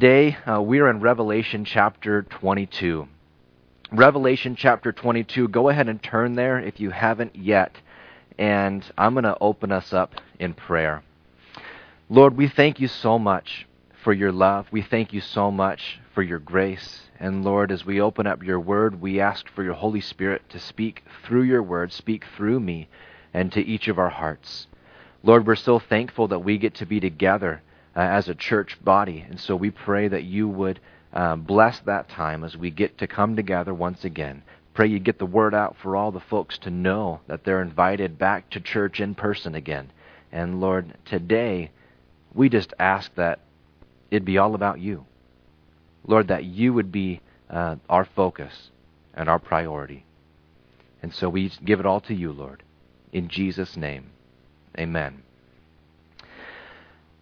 Today, uh, we are in Revelation chapter 22. Revelation chapter 22, go ahead and turn there if you haven't yet. And I'm going to open us up in prayer. Lord, we thank you so much for your love. We thank you so much for your grace. And Lord, as we open up your word, we ask for your Holy Spirit to speak through your word, speak through me, and to each of our hearts. Lord, we're so thankful that we get to be together uh, as a church body. And so we pray that you would uh, bless that time as we get to come together once again. Pray you get the word out for all the folks to know that they're invited back to church in person again. And Lord, today we just ask that it be all about you. Lord, that you would be uh, our focus and our priority. And so we give it all to you, Lord. In Jesus' name, amen.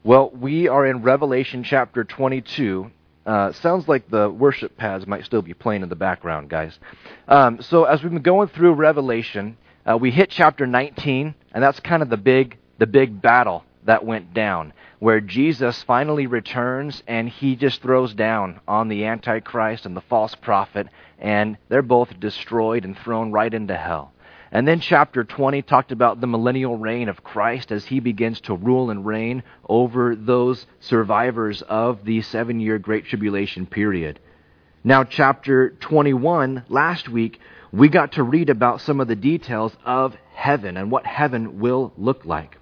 Well, we are in Revelation chapter 22. Uh, sounds like the worship pads might still be playing in the background, guys. Um, so as we've been going through Revelation, uh, we hit chapter 19, and that's kind of the big the big battle that went down, where Jesus finally returns and he just throws down on the Antichrist and the false prophet, and they're both destroyed and thrown right into hell. And then chapter 20 talked about the millennial reign of Christ as he begins to rule and reign over those survivors of the seven year Great Tribulation period. Now, chapter 21, last week, we got to read about some of the details of heaven and what heaven will look like.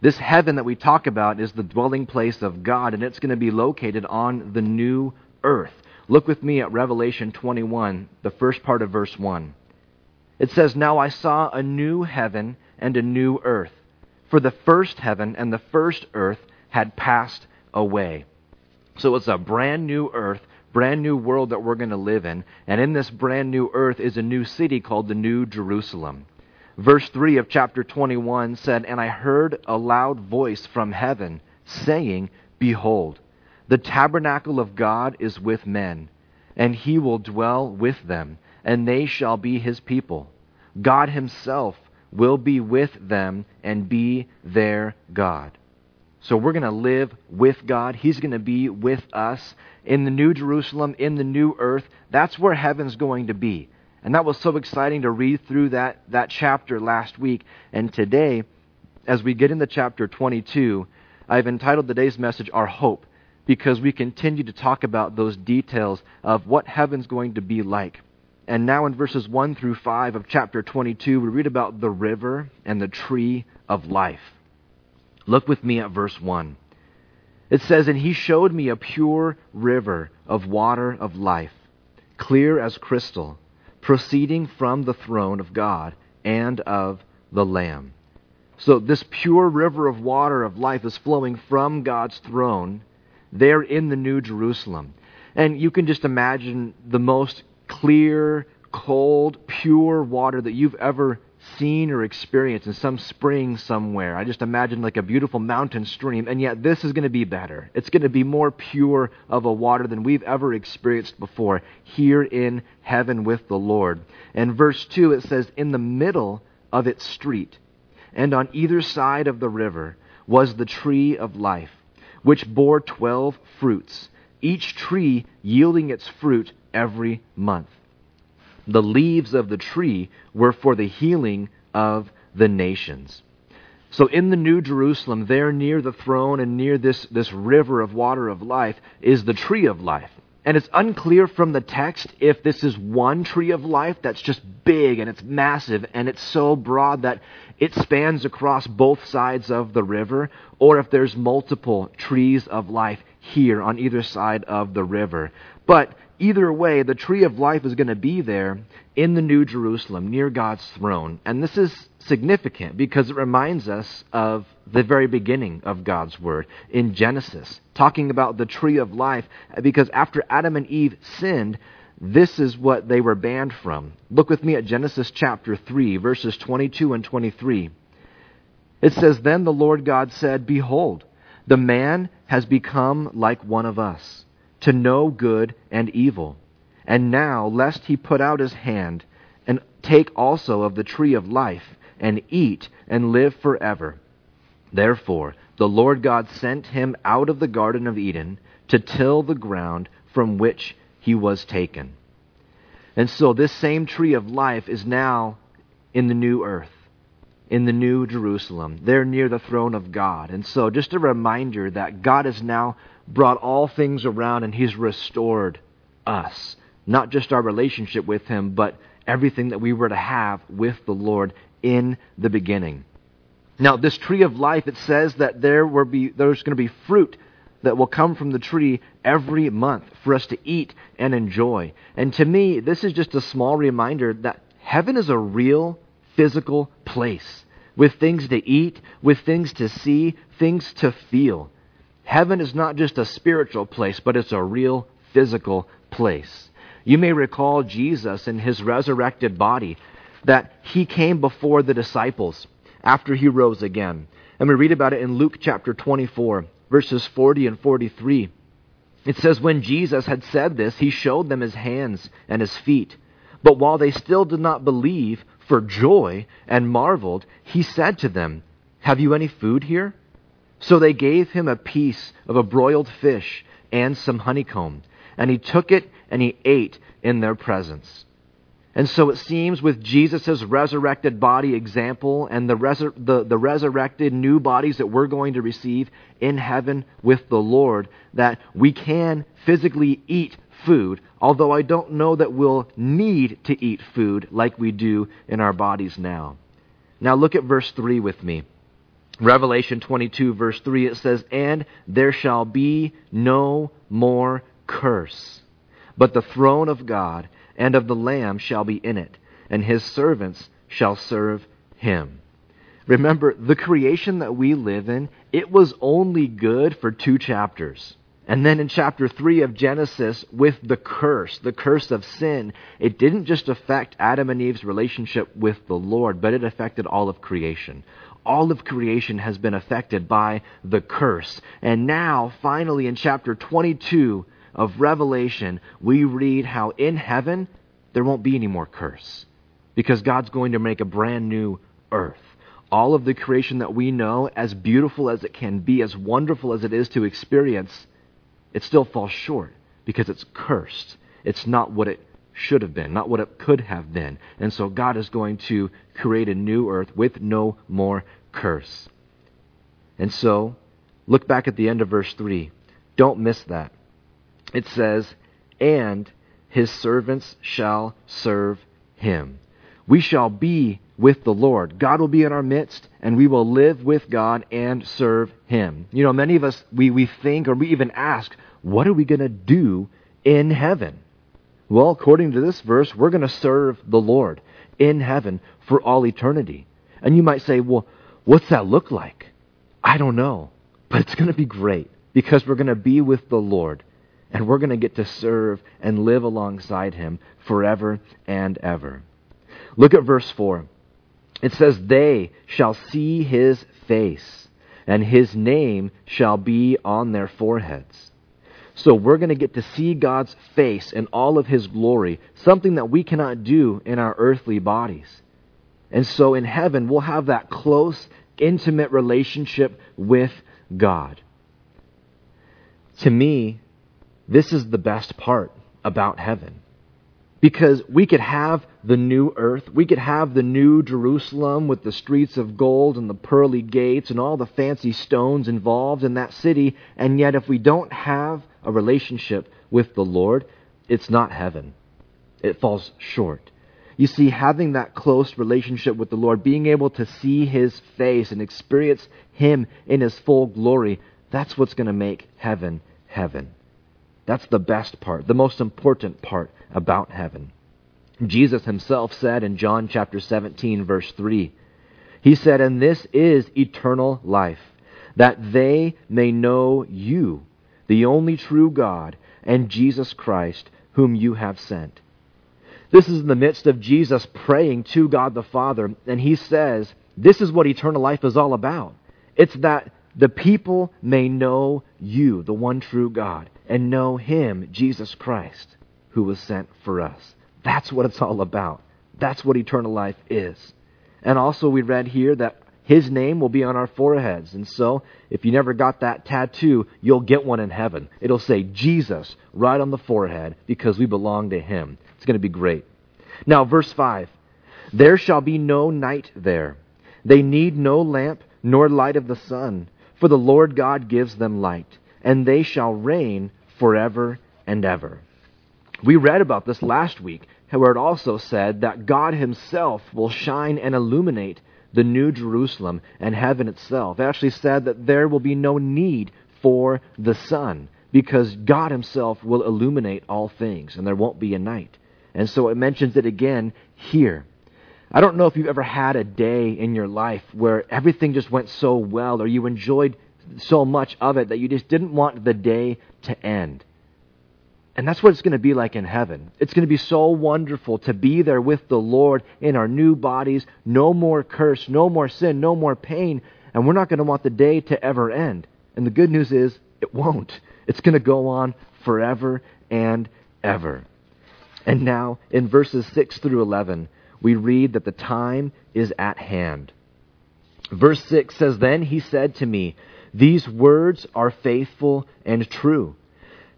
This heaven that we talk about is the dwelling place of God, and it's going to be located on the new earth. Look with me at Revelation 21, the first part of verse 1. It says, Now I saw a new heaven and a new earth, for the first heaven and the first earth had passed away. So it's a brand new earth, brand new world that we're going to live in. And in this brand new earth is a new city called the New Jerusalem. Verse 3 of chapter 21 said, And I heard a loud voice from heaven saying, Behold, the tabernacle of God is with men, and he will dwell with them and they shall be his people. God himself will be with them and be their God. So we're going to live with God. He's going to be with us in the New Jerusalem, in the new earth. That's where heaven's going to be. And that was so exciting to read through that, that chapter last week. And today, as we get into chapter 22, I've entitled today's message Our Hope, because we continue to talk about those details of what heaven's going to be like. And now in verses 1 through 5 of chapter 22, we read about the river and the tree of life. Look with me at verse 1. It says, And he showed me a pure river of water of life, clear as crystal, proceeding from the throne of God and of the Lamb. So this pure river of water of life is flowing from God's throne there in the New Jerusalem. And you can just imagine the most clear, cold, pure water that you've ever seen or experienced in some spring somewhere. I just imagine like a beautiful mountain stream, and yet this is going to be better. It's going to be more pure of a water than we've ever experienced before here in heaven with the Lord. And verse 2 it says, In the middle of its street, and on either side of the river, was the tree of life, which bore twelve fruits, each tree yielding its fruit every month. The leaves of the tree were for the healing of the nations. So in the New Jerusalem, there near the throne and near this, this river of water of life, is the tree of life. And it's unclear from the text if this is one tree of life that's just big and it's massive and it's so broad that it spans across both sides of the river, or if there's multiple trees of life here on either side of the river. But either way, the tree of life is going to be there in the New Jerusalem, near God's throne. And this is significant because it reminds us of the very beginning of God's Word in Genesis, talking about the tree of life, because after Adam and Eve sinned, this is what they were banned from. Look with me at Genesis chapter 3, verses 22 and 23. It says, Then the Lord God said, Behold, the man has become like one of us to know good and evil. And now, lest he put out his hand and take also of the tree of life, and eat and live forever. Therefore, the Lord God sent him out of the Garden of Eden to till the ground from which he was taken. And so this same tree of life is now in the new earth, in the new Jerusalem. They're near the throne of God. And so just a reminder that God is now brought all things around and he's restored us. Not just our relationship with him, but everything that we were to have with the Lord in the beginning. Now, this tree of life, it says that there will be, there's going to be fruit that will come from the tree every month for us to eat and enjoy. And to me, this is just a small reminder that heaven is a real physical place with things to eat, with things to see, things to feel. Heaven is not just a spiritual place, but it's a real physical place. You may recall Jesus in his resurrected body that he came before the disciples after he rose again. And we read about it in Luke chapter 24, verses 40 and 43. It says, When Jesus had said this, he showed them his hands and his feet. But while they still did not believe for joy and marveled, he said to them, Have you any food here? So they gave him a piece of a broiled fish and some honeycomb, and he took it and he ate in their presence. And so it seems with Jesus' resurrected body example and the, the, the resurrected new bodies that we're going to receive in heaven with the Lord, that we can physically eat food, although I don't know that we'll need to eat food like we do in our bodies now. Now look at verse 3 with me. Revelation 22, verse 3, it says, And there shall be no more curse, but the throne of God and of the Lamb shall be in it, and his servants shall serve him. Remember, the creation that we live in, it was only good for two chapters. And then in chapter 3 of Genesis, with the curse, the curse of sin, it didn't just affect Adam and Eve's relationship with the Lord, but it affected all of creation. All of creation has been affected by the curse. And now, finally, in chapter 22, of Revelation, we read how in heaven there won't be any more curse because God's going to make a brand new earth. All of the creation that we know, as beautiful as it can be, as wonderful as it is to experience, it still falls short because it's cursed. It's not what it should have been, not what it could have been. And so God is going to create a new earth with no more curse. And so, look back at the end of verse 3. Don't miss that it says, And his servants shall serve him. We shall be with the Lord. God will be in our midst, and we will live with God and serve him. You know, many of us, we, we think or we even ask, what are we going to do in heaven? Well, according to this verse, we're going to serve the Lord in heaven for all eternity. And you might say, well, what's that look like? I don't know. But it's going to be great because we're going to be with the Lord and we're going to get to serve and live alongside him forever and ever. Look at verse 4. It says, They shall see his face, and his name shall be on their foreheads. So we're going to get to see God's face in all of his glory, something that we cannot do in our earthly bodies. And so in heaven, we'll have that close, intimate relationship with God. To me, this is the best part about heaven. Because we could have the new earth, we could have the new Jerusalem with the streets of gold and the pearly gates and all the fancy stones involved in that city, and yet if we don't have a relationship with the Lord, it's not heaven. It falls short. You see, having that close relationship with the Lord, being able to see His face and experience Him in His full glory, that's what's going to make heaven heaven. That's the best part, the most important part about heaven. Jesus himself said in John chapter 17, verse 3, He said, And this is eternal life, that they may know you, the only true God, and Jesus Christ, whom you have sent. This is in the midst of Jesus praying to God the Father, and he says, This is what eternal life is all about. It's that the people may know you, the one true God, and know Him, Jesus Christ, who was sent for us. That's what it's all about. That's what eternal life is. And also, we read here that His name will be on our foreheads. And so, if you never got that tattoo, you'll get one in heaven. It'll say Jesus right on the forehead because we belong to Him. It's going to be great. Now, verse 5 There shall be no night there. They need no lamp nor light of the sun, for the Lord God gives them light, and they shall reign forever and ever. We read about this last week, where it also said that God Himself will shine and illuminate the new Jerusalem and heaven itself. It actually said that there will be no need for the sun because God Himself will illuminate all things and there won't be a night. And so it mentions it again here. I don't know if you've ever had a day in your life where everything just went so well or you enjoyed so much of it that you just didn't want the day to end. And that's what it's going to be like in heaven. It's going to be so wonderful to be there with the Lord in our new bodies. No more curse, no more sin, no more pain. And we're not going to want the day to ever end. And the good news is, it won't. It's going to go on forever and ever. And now, in verses 6 through 11, we read that the time is at hand. Verse 6 says, Then he said to me, These words are faithful and true.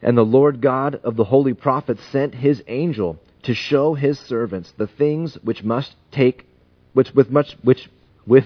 And the Lord God of the holy prophets sent his angel to show his servants the things which must take which with much which with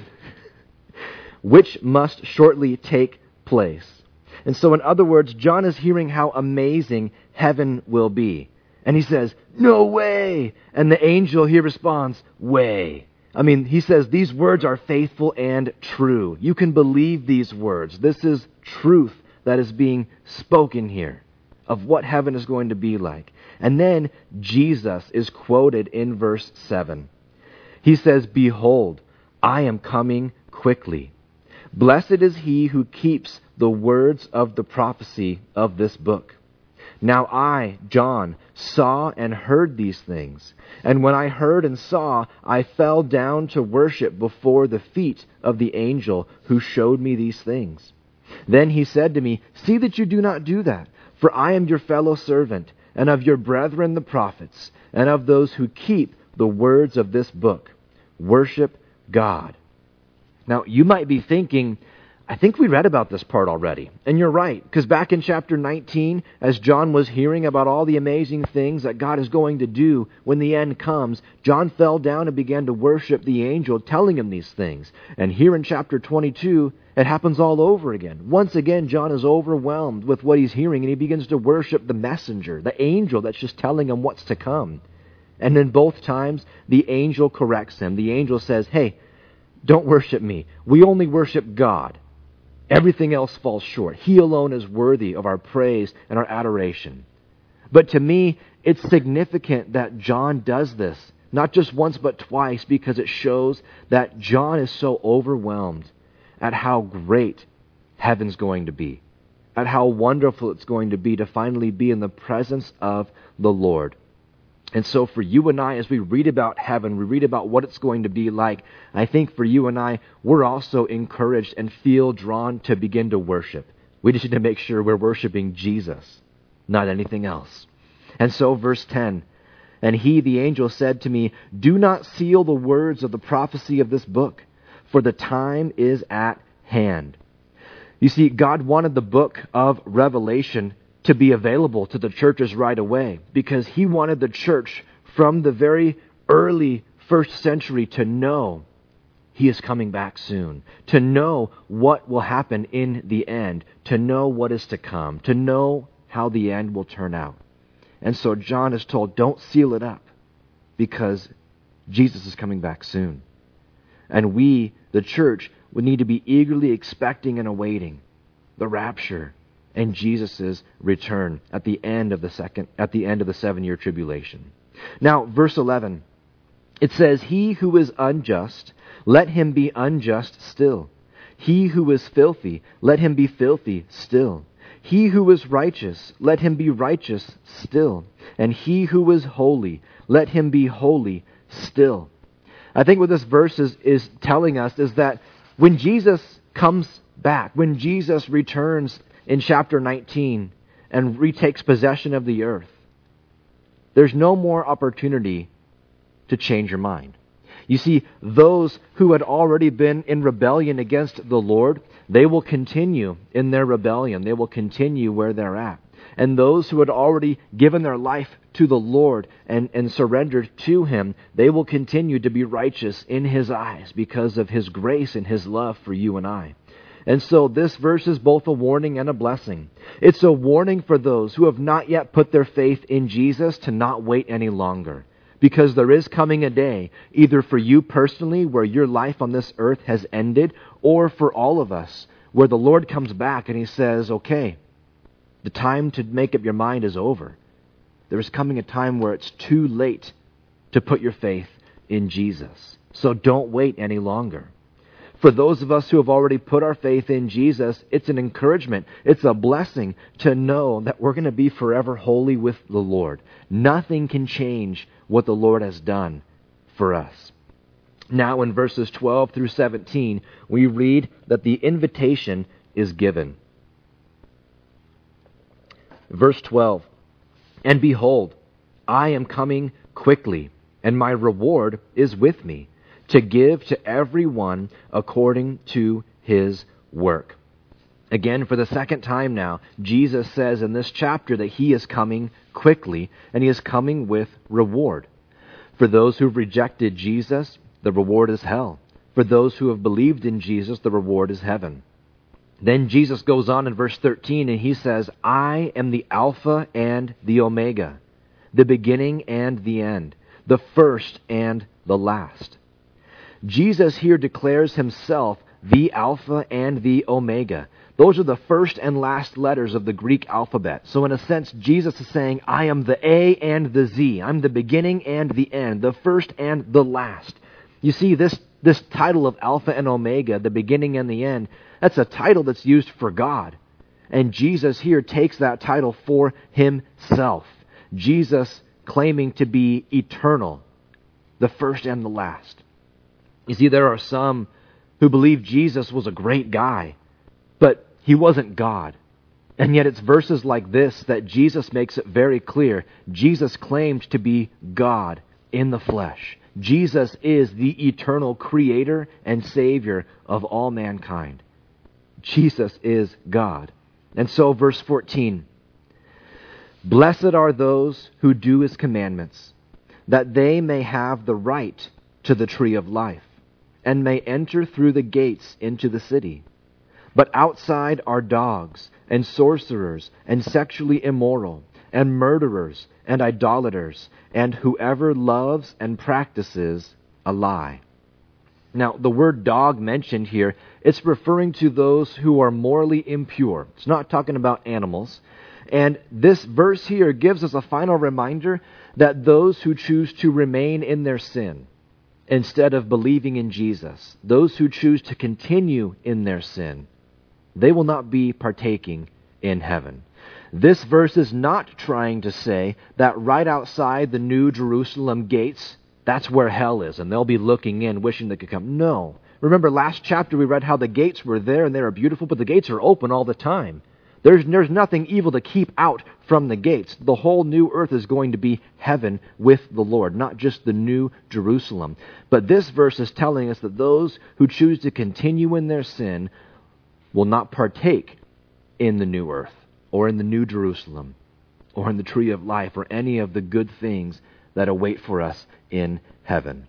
which must shortly take place. And so in other words, John is hearing how amazing heaven will be. And he says, "No way." And the angel here responds, "Way." I mean, he says these words are faithful and true. You can believe these words. This is truth that is being spoken here of what heaven is going to be like. And then Jesus is quoted in verse 7. He says, Behold, I am coming quickly. Blessed is he who keeps the words of the prophecy of this book. Now I, John, saw and heard these things. And when I heard and saw, I fell down to worship before the feet of the angel who showed me these things. Then he said to me, See that you do not do that. For I am your fellow servant, and of your brethren the prophets, and of those who keep the words of this book. Worship God. Now, you might be thinking, I think we read about this part already. And you're right, because back in chapter 19, as John was hearing about all the amazing things that God is going to do when the end comes, John fell down and began to worship the angel telling him these things. And here in chapter 22, it happens all over again. Once again, John is overwhelmed with what he's hearing, and he begins to worship the messenger, the angel that's just telling him what's to come. And then both times, the angel corrects him. The angel says, Hey, don't worship me. We only worship God. Everything else falls short. He alone is worthy of our praise and our adoration. But to me, it's significant that John does this, not just once but twice, because it shows that John is so overwhelmed at how great heaven's going to be, at how wonderful it's going to be to finally be in the presence of the Lord. And so, for you and I, as we read about heaven, we read about what it's going to be like, I think for you and I, we're also encouraged and feel drawn to begin to worship. We just need to make sure we're worshiping Jesus, not anything else. And so, verse 10 And he, the angel, said to me, Do not seal the words of the prophecy of this book, for the time is at hand. You see, God wanted the book of Revelation to be available to the churches right away because he wanted the church from the very early first century to know he is coming back soon, to know what will happen in the end, to know what is to come, to know how the end will turn out. And so John is told, don't seal it up because Jesus is coming back soon. And we, the church, would need to be eagerly expecting and awaiting the rapture and Jesus' return at the end of the second at the end of the seven year tribulation. Now, verse eleven, it says, He who is unjust, let him be unjust still. He who is filthy, let him be filthy still. He who is righteous, let him be righteous still. And he who is holy, let him be holy still. I think what this verse is, is telling us is that when Jesus comes back, when Jesus returns in chapter 19 and retakes possession of the earth, there's no more opportunity to change your mind. You see, those who had already been in rebellion against the Lord, they will continue in their rebellion. They will continue where they're at. And those who had already given their life to the Lord and, and surrendered to Him, they will continue to be righteous in His eyes because of His grace and His love for you and I. And so this verse is both a warning and a blessing. It's a warning for those who have not yet put their faith in Jesus to not wait any longer. Because there is coming a day, either for you personally, where your life on this earth has ended, or for all of us, where the Lord comes back and He says, okay, the time to make up your mind is over. There is coming a time where it's too late to put your faith in Jesus. So don't wait any longer. For those of us who have already put our faith in Jesus, it's an encouragement. It's a blessing to know that we're going to be forever holy with the Lord. Nothing can change what the Lord has done for us. Now, in verses 12 through 17, we read that the invitation is given. Verse 12 And behold, I am coming quickly, and my reward is with me, to give to every one according to his work. Again, for the second time now, Jesus says in this chapter that he is coming quickly, and he is coming with reward. For those who've rejected Jesus, the reward is hell. For those who have believed in Jesus, the reward is heaven. Then Jesus goes on in verse 13 and he says, I am the Alpha and the Omega, the beginning and the end, the first and the last. Jesus here declares himself the Alpha and the Omega. Those are the first and last letters of the Greek alphabet. So, in a sense, Jesus is saying, I am the A and the Z. I'm the beginning and the end, the first and the last. You see, this, this title of Alpha and Omega, the beginning and the end, that's a title that's used for God. And Jesus here takes that title for himself. Jesus claiming to be eternal, the first and the last. You see, there are some who believe Jesus was a great guy, but he wasn't God. And yet it's verses like this that Jesus makes it very clear. Jesus claimed to be God in the flesh. Jesus is the eternal creator and savior of all mankind. Jesus is God. And so, verse 14 Blessed are those who do his commandments, that they may have the right to the tree of life, and may enter through the gates into the city. But outside are dogs, and sorcerers, and sexually immoral, and murderers, and idolaters, and whoever loves and practices a lie. Now, the word dog mentioned here, it's referring to those who are morally impure. It's not talking about animals. And this verse here gives us a final reminder that those who choose to remain in their sin instead of believing in Jesus, those who choose to continue in their sin, they will not be partaking in heaven. This verse is not trying to say that right outside the New Jerusalem gates, that's where hell is, and they'll be looking in, wishing they could come. No. Remember, last chapter we read how the gates were there and they are beautiful, but the gates are open all the time. There's, there's nothing evil to keep out from the gates. The whole new earth is going to be heaven with the Lord, not just the new Jerusalem. But this verse is telling us that those who choose to continue in their sin will not partake in the new earth, or in the new Jerusalem, or in the tree of life, or any of the good things that await for us in heaven.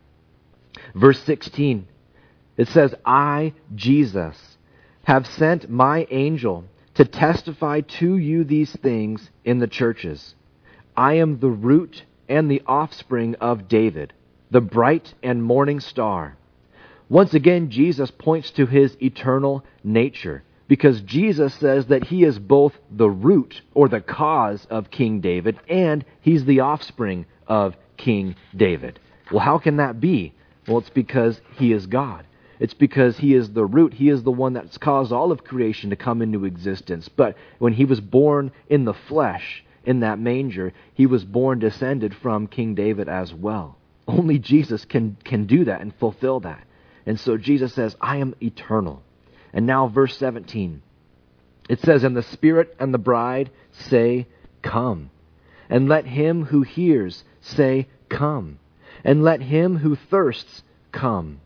Verse 16, it says, I, Jesus, have sent my angel to testify to you these things in the churches. I am the root and the offspring of David, the bright and morning star. Once again, Jesus points to his eternal nature because Jesus says that he is both the root or the cause of King David and he's the offspring of King David. Well, how can that be? Well, it's because he is God. It's because he is the root. He is the one that's caused all of creation to come into existence. But when he was born in the flesh, in that manger, he was born descended from King David as well. Only Jesus can, can do that and fulfill that. And so Jesus says, I am eternal. And now, verse 17. It says, And the Spirit and the bride say, Come. And let him who hears say, Come. And let him who thirsts come.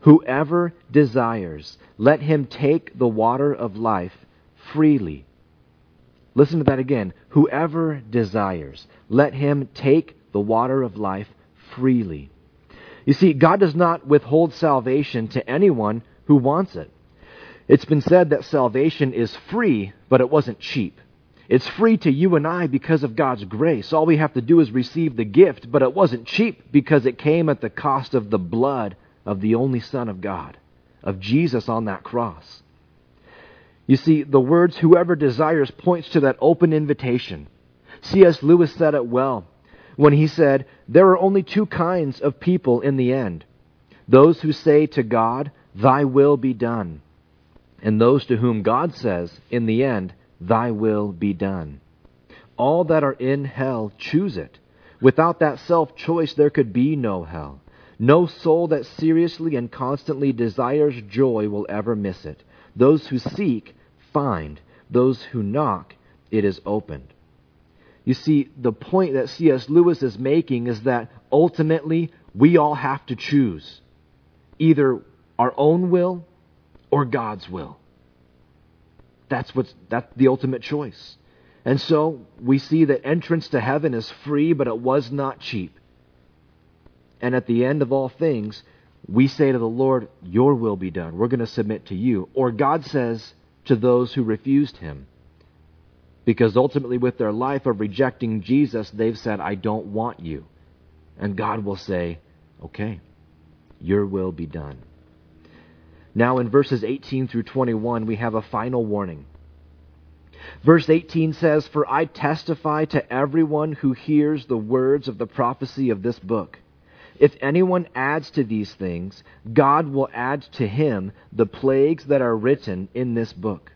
Whoever desires, let him take the water of life freely. Listen to that again. Whoever desires, let him take the water of life freely. You see, God does not withhold salvation to anyone who wants it. It's been said that salvation is free, but it wasn't cheap. It's free to you and I because of God's grace. All we have to do is receive the gift, but it wasn't cheap because it came at the cost of the blood of the only Son of God, of Jesus on that cross. You see, the words whoever desires points to that open invitation. C.S. Lewis said it well when he said, There are only two kinds of people in the end those who say to God, Thy will be done, and those to whom God says, In the end, Thy will be done. All that are in hell choose it. Without that self choice, there could be no hell. No soul that seriously and constantly desires joy will ever miss it. Those who seek, find. Those who knock, it is opened. You see, the point that C.S. Lewis is making is that ultimately we all have to choose either our own will or God's will. That's what's that's the ultimate choice. And so we see that entrance to heaven is free, but it was not cheap. And at the end of all things, we say to the Lord, Your will be done. We're going to submit to you. Or God says to those who refused him, because ultimately, with their life of rejecting Jesus, they've said, I don't want you. And God will say, Okay, your will be done. Now, in verses 18 through 21, we have a final warning. Verse 18 says, For I testify to everyone who hears the words of the prophecy of this book. If anyone adds to these things, God will add to him the plagues that are written in this book.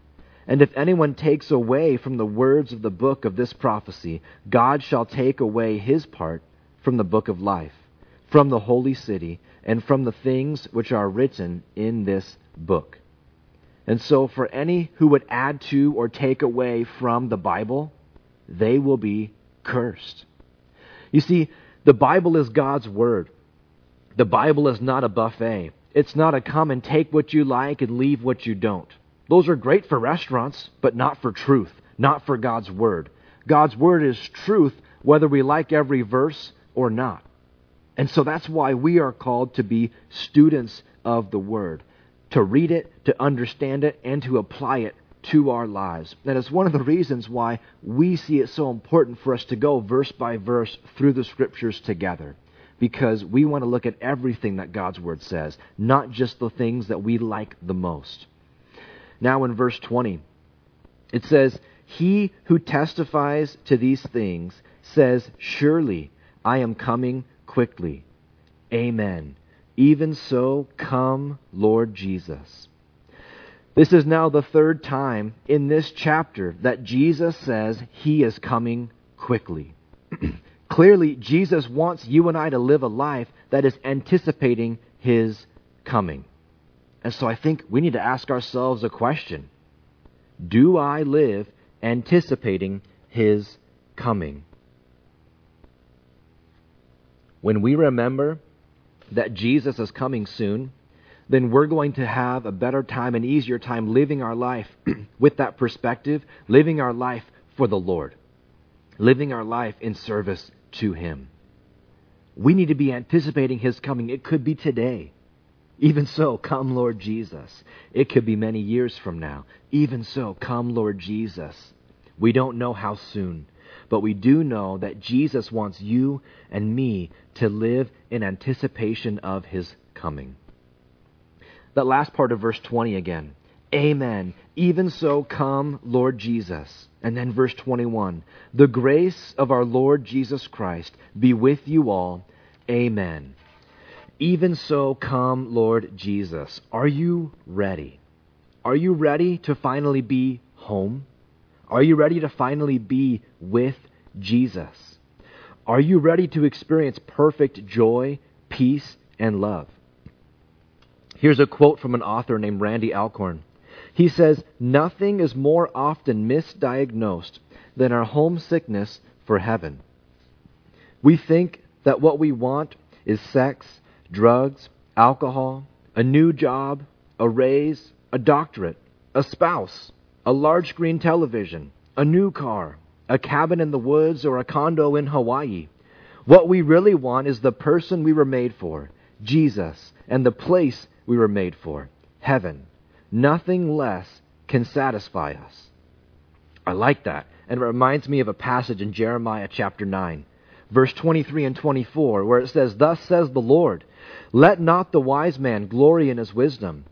And if anyone takes away from the words of the book of this prophecy, God shall take away his part from the book of life, from the holy city, and from the things which are written in this book. And so, for any who would add to or take away from the Bible, they will be cursed. You see, the Bible is God's Word. The Bible is not a buffet. It's not a come and take what you like and leave what you don't. Those are great for restaurants, but not for truth, not for God's Word. God's Word is truth whether we like every verse or not. And so that's why we are called to be students of the Word, to read it, to understand it, and to apply it to our lives. That is one of the reasons why we see it so important for us to go verse by verse through the Scriptures together. Because we want to look at everything that God's Word says, not just the things that we like the most. Now, in verse 20, it says, He who testifies to these things says, Surely I am coming quickly. Amen. Even so, come, Lord Jesus. This is now the third time in this chapter that Jesus says he is coming quickly. Clearly, Jesus wants you and I to live a life that is anticipating his coming. And so I think we need to ask ourselves a question Do I live anticipating his coming? When we remember that Jesus is coming soon, then we're going to have a better time, an easier time living our life with that perspective, living our life for the Lord, living our life in service to Him. We need to be anticipating His coming. It could be today. Even so, come, Lord Jesus. It could be many years from now. Even so, come, Lord Jesus. We don't know how soon. But we do know that Jesus wants you and me to live in anticipation of his coming. That last part of verse 20 again. Amen. Even so, come, Lord Jesus. And then verse 21 The grace of our Lord Jesus Christ be with you all. Amen. Even so, come, Lord Jesus. Are you ready? Are you ready to finally be home? Are you ready to finally be with Jesus? Are you ready to experience perfect joy, peace, and love? Here's a quote from an author named Randy Alcorn. He says, Nothing is more often misdiagnosed than our homesickness for heaven. We think that what we want is sex, drugs, alcohol, a new job, a raise, a doctorate, a spouse, a large screen television, a new car, a cabin in the woods, or a condo in Hawaii. What we really want is the person we were made for, Jesus, and the place we were made for, heaven. Nothing less can satisfy us. I like that. And it reminds me of a passage in Jeremiah chapter 9, verse 23 and 24, where it says, Thus says the Lord, Let not the wise man glory in his wisdom,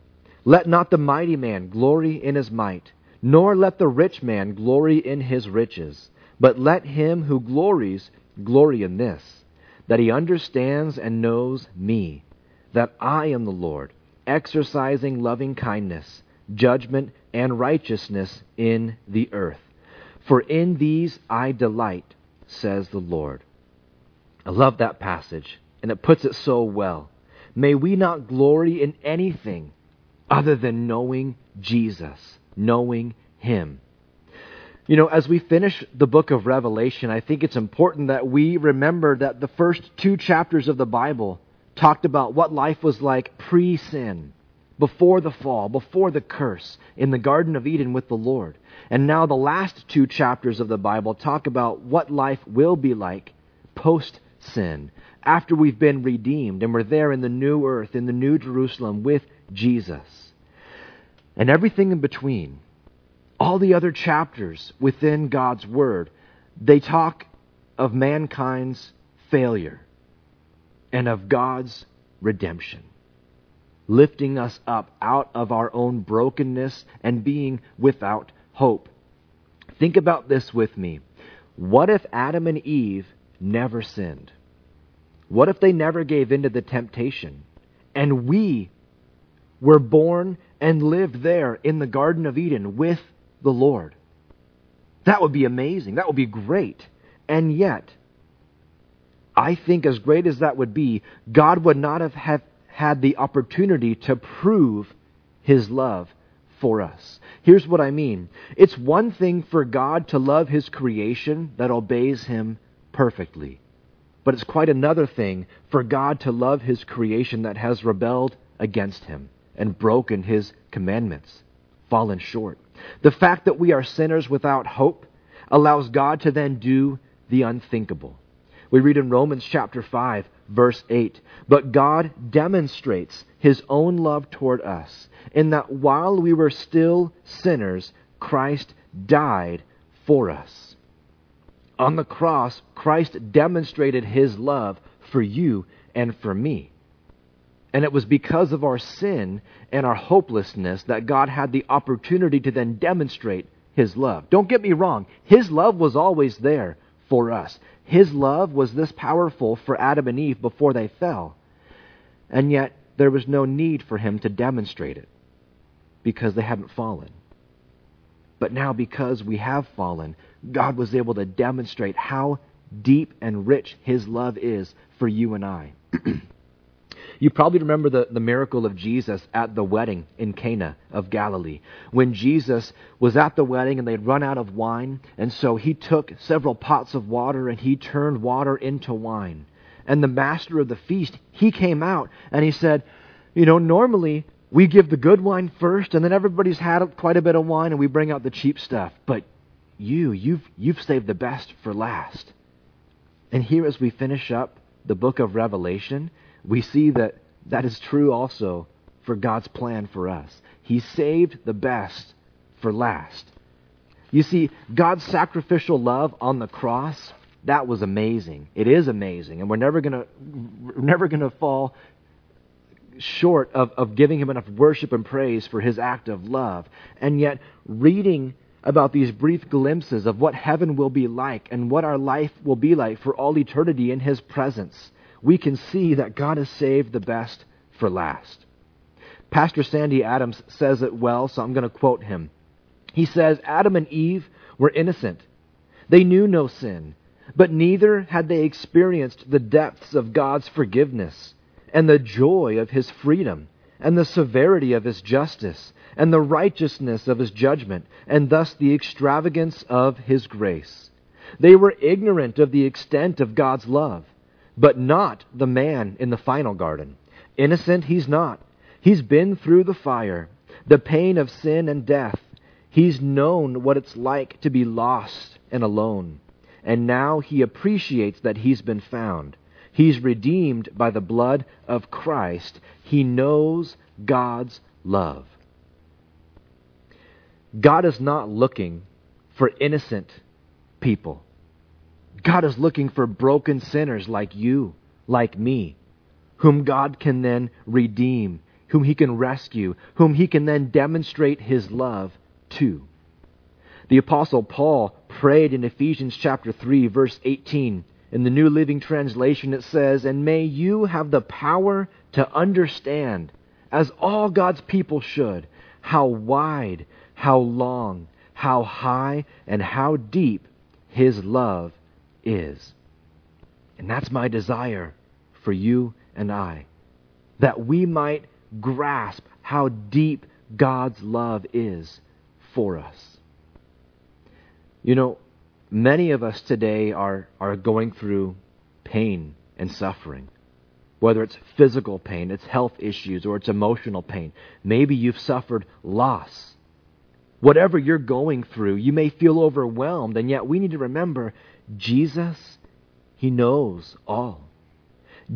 let not the mighty man glory in his might, nor let the rich man glory in his riches, but let him who glories glory in this, that he understands and knows me, that I am the Lord, exercising loving kindness, judgment, and righteousness in the earth. For in these I delight, says the Lord. I love that passage, and it puts it so well. May we not glory in anything other than knowing Jesus, knowing Him. You know, as we finish the book of Revelation, I think it's important that we remember that the first two chapters of the Bible talked about what life was like pre sin, before the fall, before the curse, in the Garden of Eden with the Lord. And now the last two chapters of the Bible talk about what life will be like post sin, after we've been redeemed and we're there in the new earth, in the new Jerusalem with Jesus. And everything in between all the other chapters within God's Word, they talk of mankind's failure and of God's redemption, lifting us up out of our own brokenness and being without hope. Think about this with me. What if Adam and Eve never sinned? What if they never gave in to the temptation? And we were born and lived there in the Garden of Eden with the Lord. That would be amazing. That would be great. And yet, I think as great as that would be, God would not have, have had the opportunity to prove his love for us. Here's what I mean. It's one thing for God to love his creation that obeys him perfectly. But it's quite another thing for God to love his creation that has rebelled against him and broken his commandments, fallen short. The fact that we are sinners without hope allows God to then do the unthinkable. We read in Romans chapter 5, verse 8, But God demonstrates his own love toward us, in that while we were still sinners, Christ died for us. On the cross, Christ demonstrated his love for you and for me. And it was because of our sin and our hopelessness that God had the opportunity to then demonstrate His love. Don't get me wrong, His love was always there for us. His love was this powerful for Adam and Eve before they fell. And yet, there was no need for Him to demonstrate it because they hadn't fallen. But now, because we have fallen, God was able to demonstrate how deep and rich His love is for you and I. You probably remember the, the miracle of Jesus at the wedding in Cana of Galilee. When Jesus was at the wedding and they'd run out of wine, and so he took several pots of water and he turned water into wine. And the master of the feast, he came out and he said, You know, normally we give the good wine first, and then everybody's had quite a bit of wine and we bring out the cheap stuff. But you, you've, you've saved the best for last. And here, as we finish up the book of Revelation, we see that that is true also for God's plan for us. He saved the best for last. You see, God's sacrificial love on the cross, that was amazing. It is amazing. And we're never going to never going to fall short of, of giving him enough worship and praise for his act of love. And yet, reading about these brief glimpses of what heaven will be like and what our life will be like for all eternity in his presence we can see that God has saved the best for last. Pastor Sandy Adams says it well, so I'm going to quote him. He says, Adam and Eve were innocent. They knew no sin, but neither had they experienced the depths of God's forgiveness and the joy of his freedom and the severity of his justice and the righteousness of his judgment and thus the extravagance of his grace. They were ignorant of the extent of God's love but not the man in the final garden. Innocent, he's not. He's been through the fire, the pain of sin and death. He's known what it's like to be lost and alone. And now he appreciates that he's been found. He's redeemed by the blood of Christ. He knows God's love. God is not looking for innocent people. God is looking for broken sinners like you, like me, whom God can then redeem, whom He can rescue, whom He can then demonstrate His love to. The Apostle Paul prayed in Ephesians chapter 3, verse 18. In the New Living Translation, it says, And may you have the power to understand, as all God's people should, how wide, how long, how high, and how deep His love is. And that's my desire for you and I, that we might grasp how deep God's love is for us. You know, many of us today are, are going through pain and suffering. Whether it's physical pain, it's health issues, or it's emotional pain. Maybe you've suffered loss. Whatever you're going through, you may feel overwhelmed, and yet we need to remember Jesus, He knows all.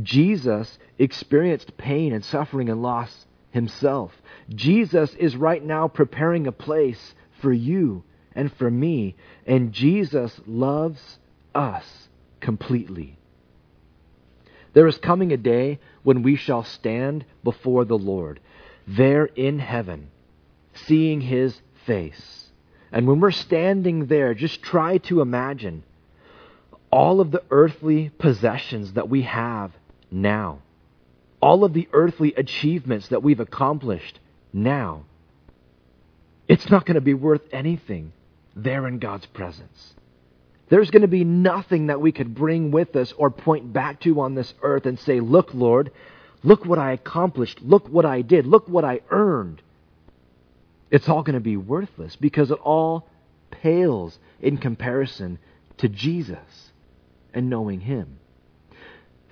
Jesus experienced pain and suffering and loss himself. Jesus is right now preparing a place for you and for me, and Jesus loves us completely. There is coming a day when we shall stand before the Lord, there in heaven, seeing his face. And when we're standing there, just try to imagine all of the earthly possessions that we have now, all of the earthly achievements that we've accomplished now. It's not going to be worth anything there in God's presence. There's going to be nothing that we could bring with us or point back to on this earth and say, Look, Lord, look what I accomplished. Look what I did. Look what I earned. It's all going to be worthless because it all pales in comparison to Jesus and knowing Him.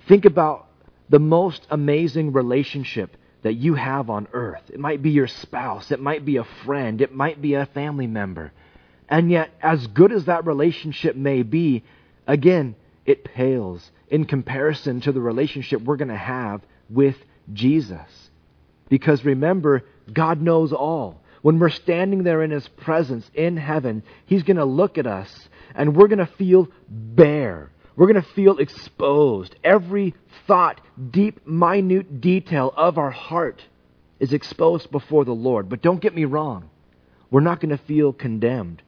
Think about the most amazing relationship that you have on earth. It might be your spouse, it might be a friend, it might be a family member. And yet, as good as that relationship may be, again, it pales in comparison to the relationship we're going to have with Jesus. Because remember, God knows all. When we're standing there in His presence in heaven, He's going to look at us and we're going to feel bare. We're going to feel exposed. Every thought, deep, minute detail of our heart is exposed before the Lord. But don't get me wrong, we're not going to feel condemned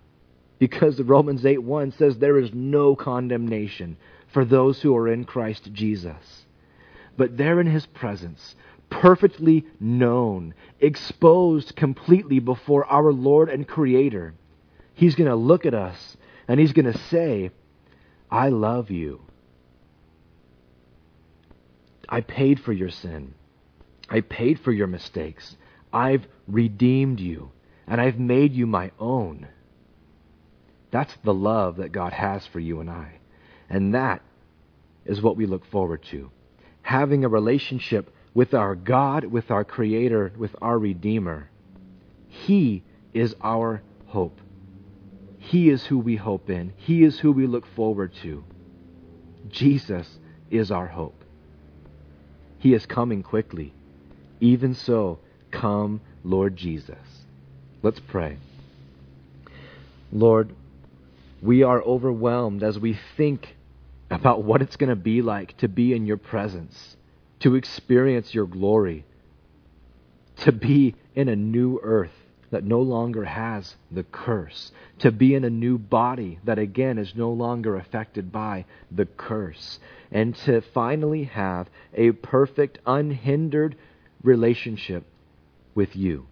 because Romans 8 1 says there is no condemnation for those who are in Christ Jesus. But there in his presence, perfectly known, exposed completely before our Lord and Creator, he's going to look at us and he's going to say, I love you. I paid for your sin. I paid for your mistakes. I've redeemed you, and I've made you my own. That's the love that God has for you and I. And that is what we look forward to. Having a relationship with our God, with our Creator, with our Redeemer. He is our hope. He is who we hope in. He is who we look forward to. Jesus is our hope. He is coming quickly. Even so, come, Lord Jesus. Let's pray. Lord, we are overwhelmed as we think about what it's going to be like to be in your presence, to experience your glory, to be in a new earth that no longer has the curse, to be in a new body that again is no longer affected by the curse, and to finally have a perfect, unhindered relationship with you.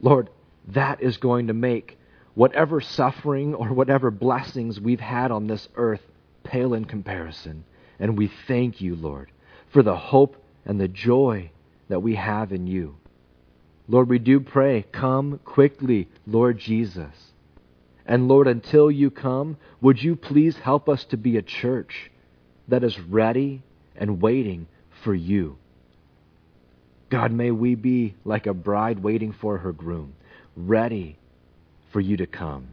Lord, that is going to make whatever suffering or whatever blessings we've had on this earth pale in comparison. And we thank you, Lord, for the hope and the joy that we have in you. Lord, we do pray, come quickly, Lord Jesus. And Lord, until you come, would you please help us to be a church that is ready and waiting for you. God, may we be like a bride waiting for her groom, ready for you to come,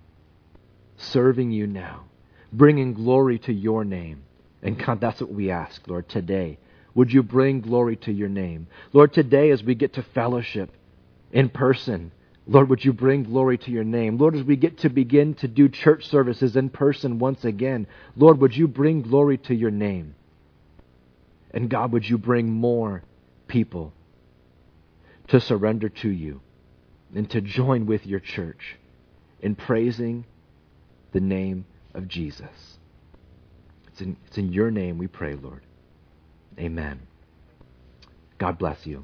serving you now, bringing glory to your name. And God, that's what we ask, Lord, today. Would you bring glory to your name? Lord, today as we get to fellowship in person, Lord, would you bring glory to your name? Lord, as we get to begin to do church services in person once again, Lord, would you bring glory to your name? And God, would you bring more people to surrender to you and to join with your church in praising the name of Jesus? It's in, it's in your name we pray, Lord. Amen. God bless you.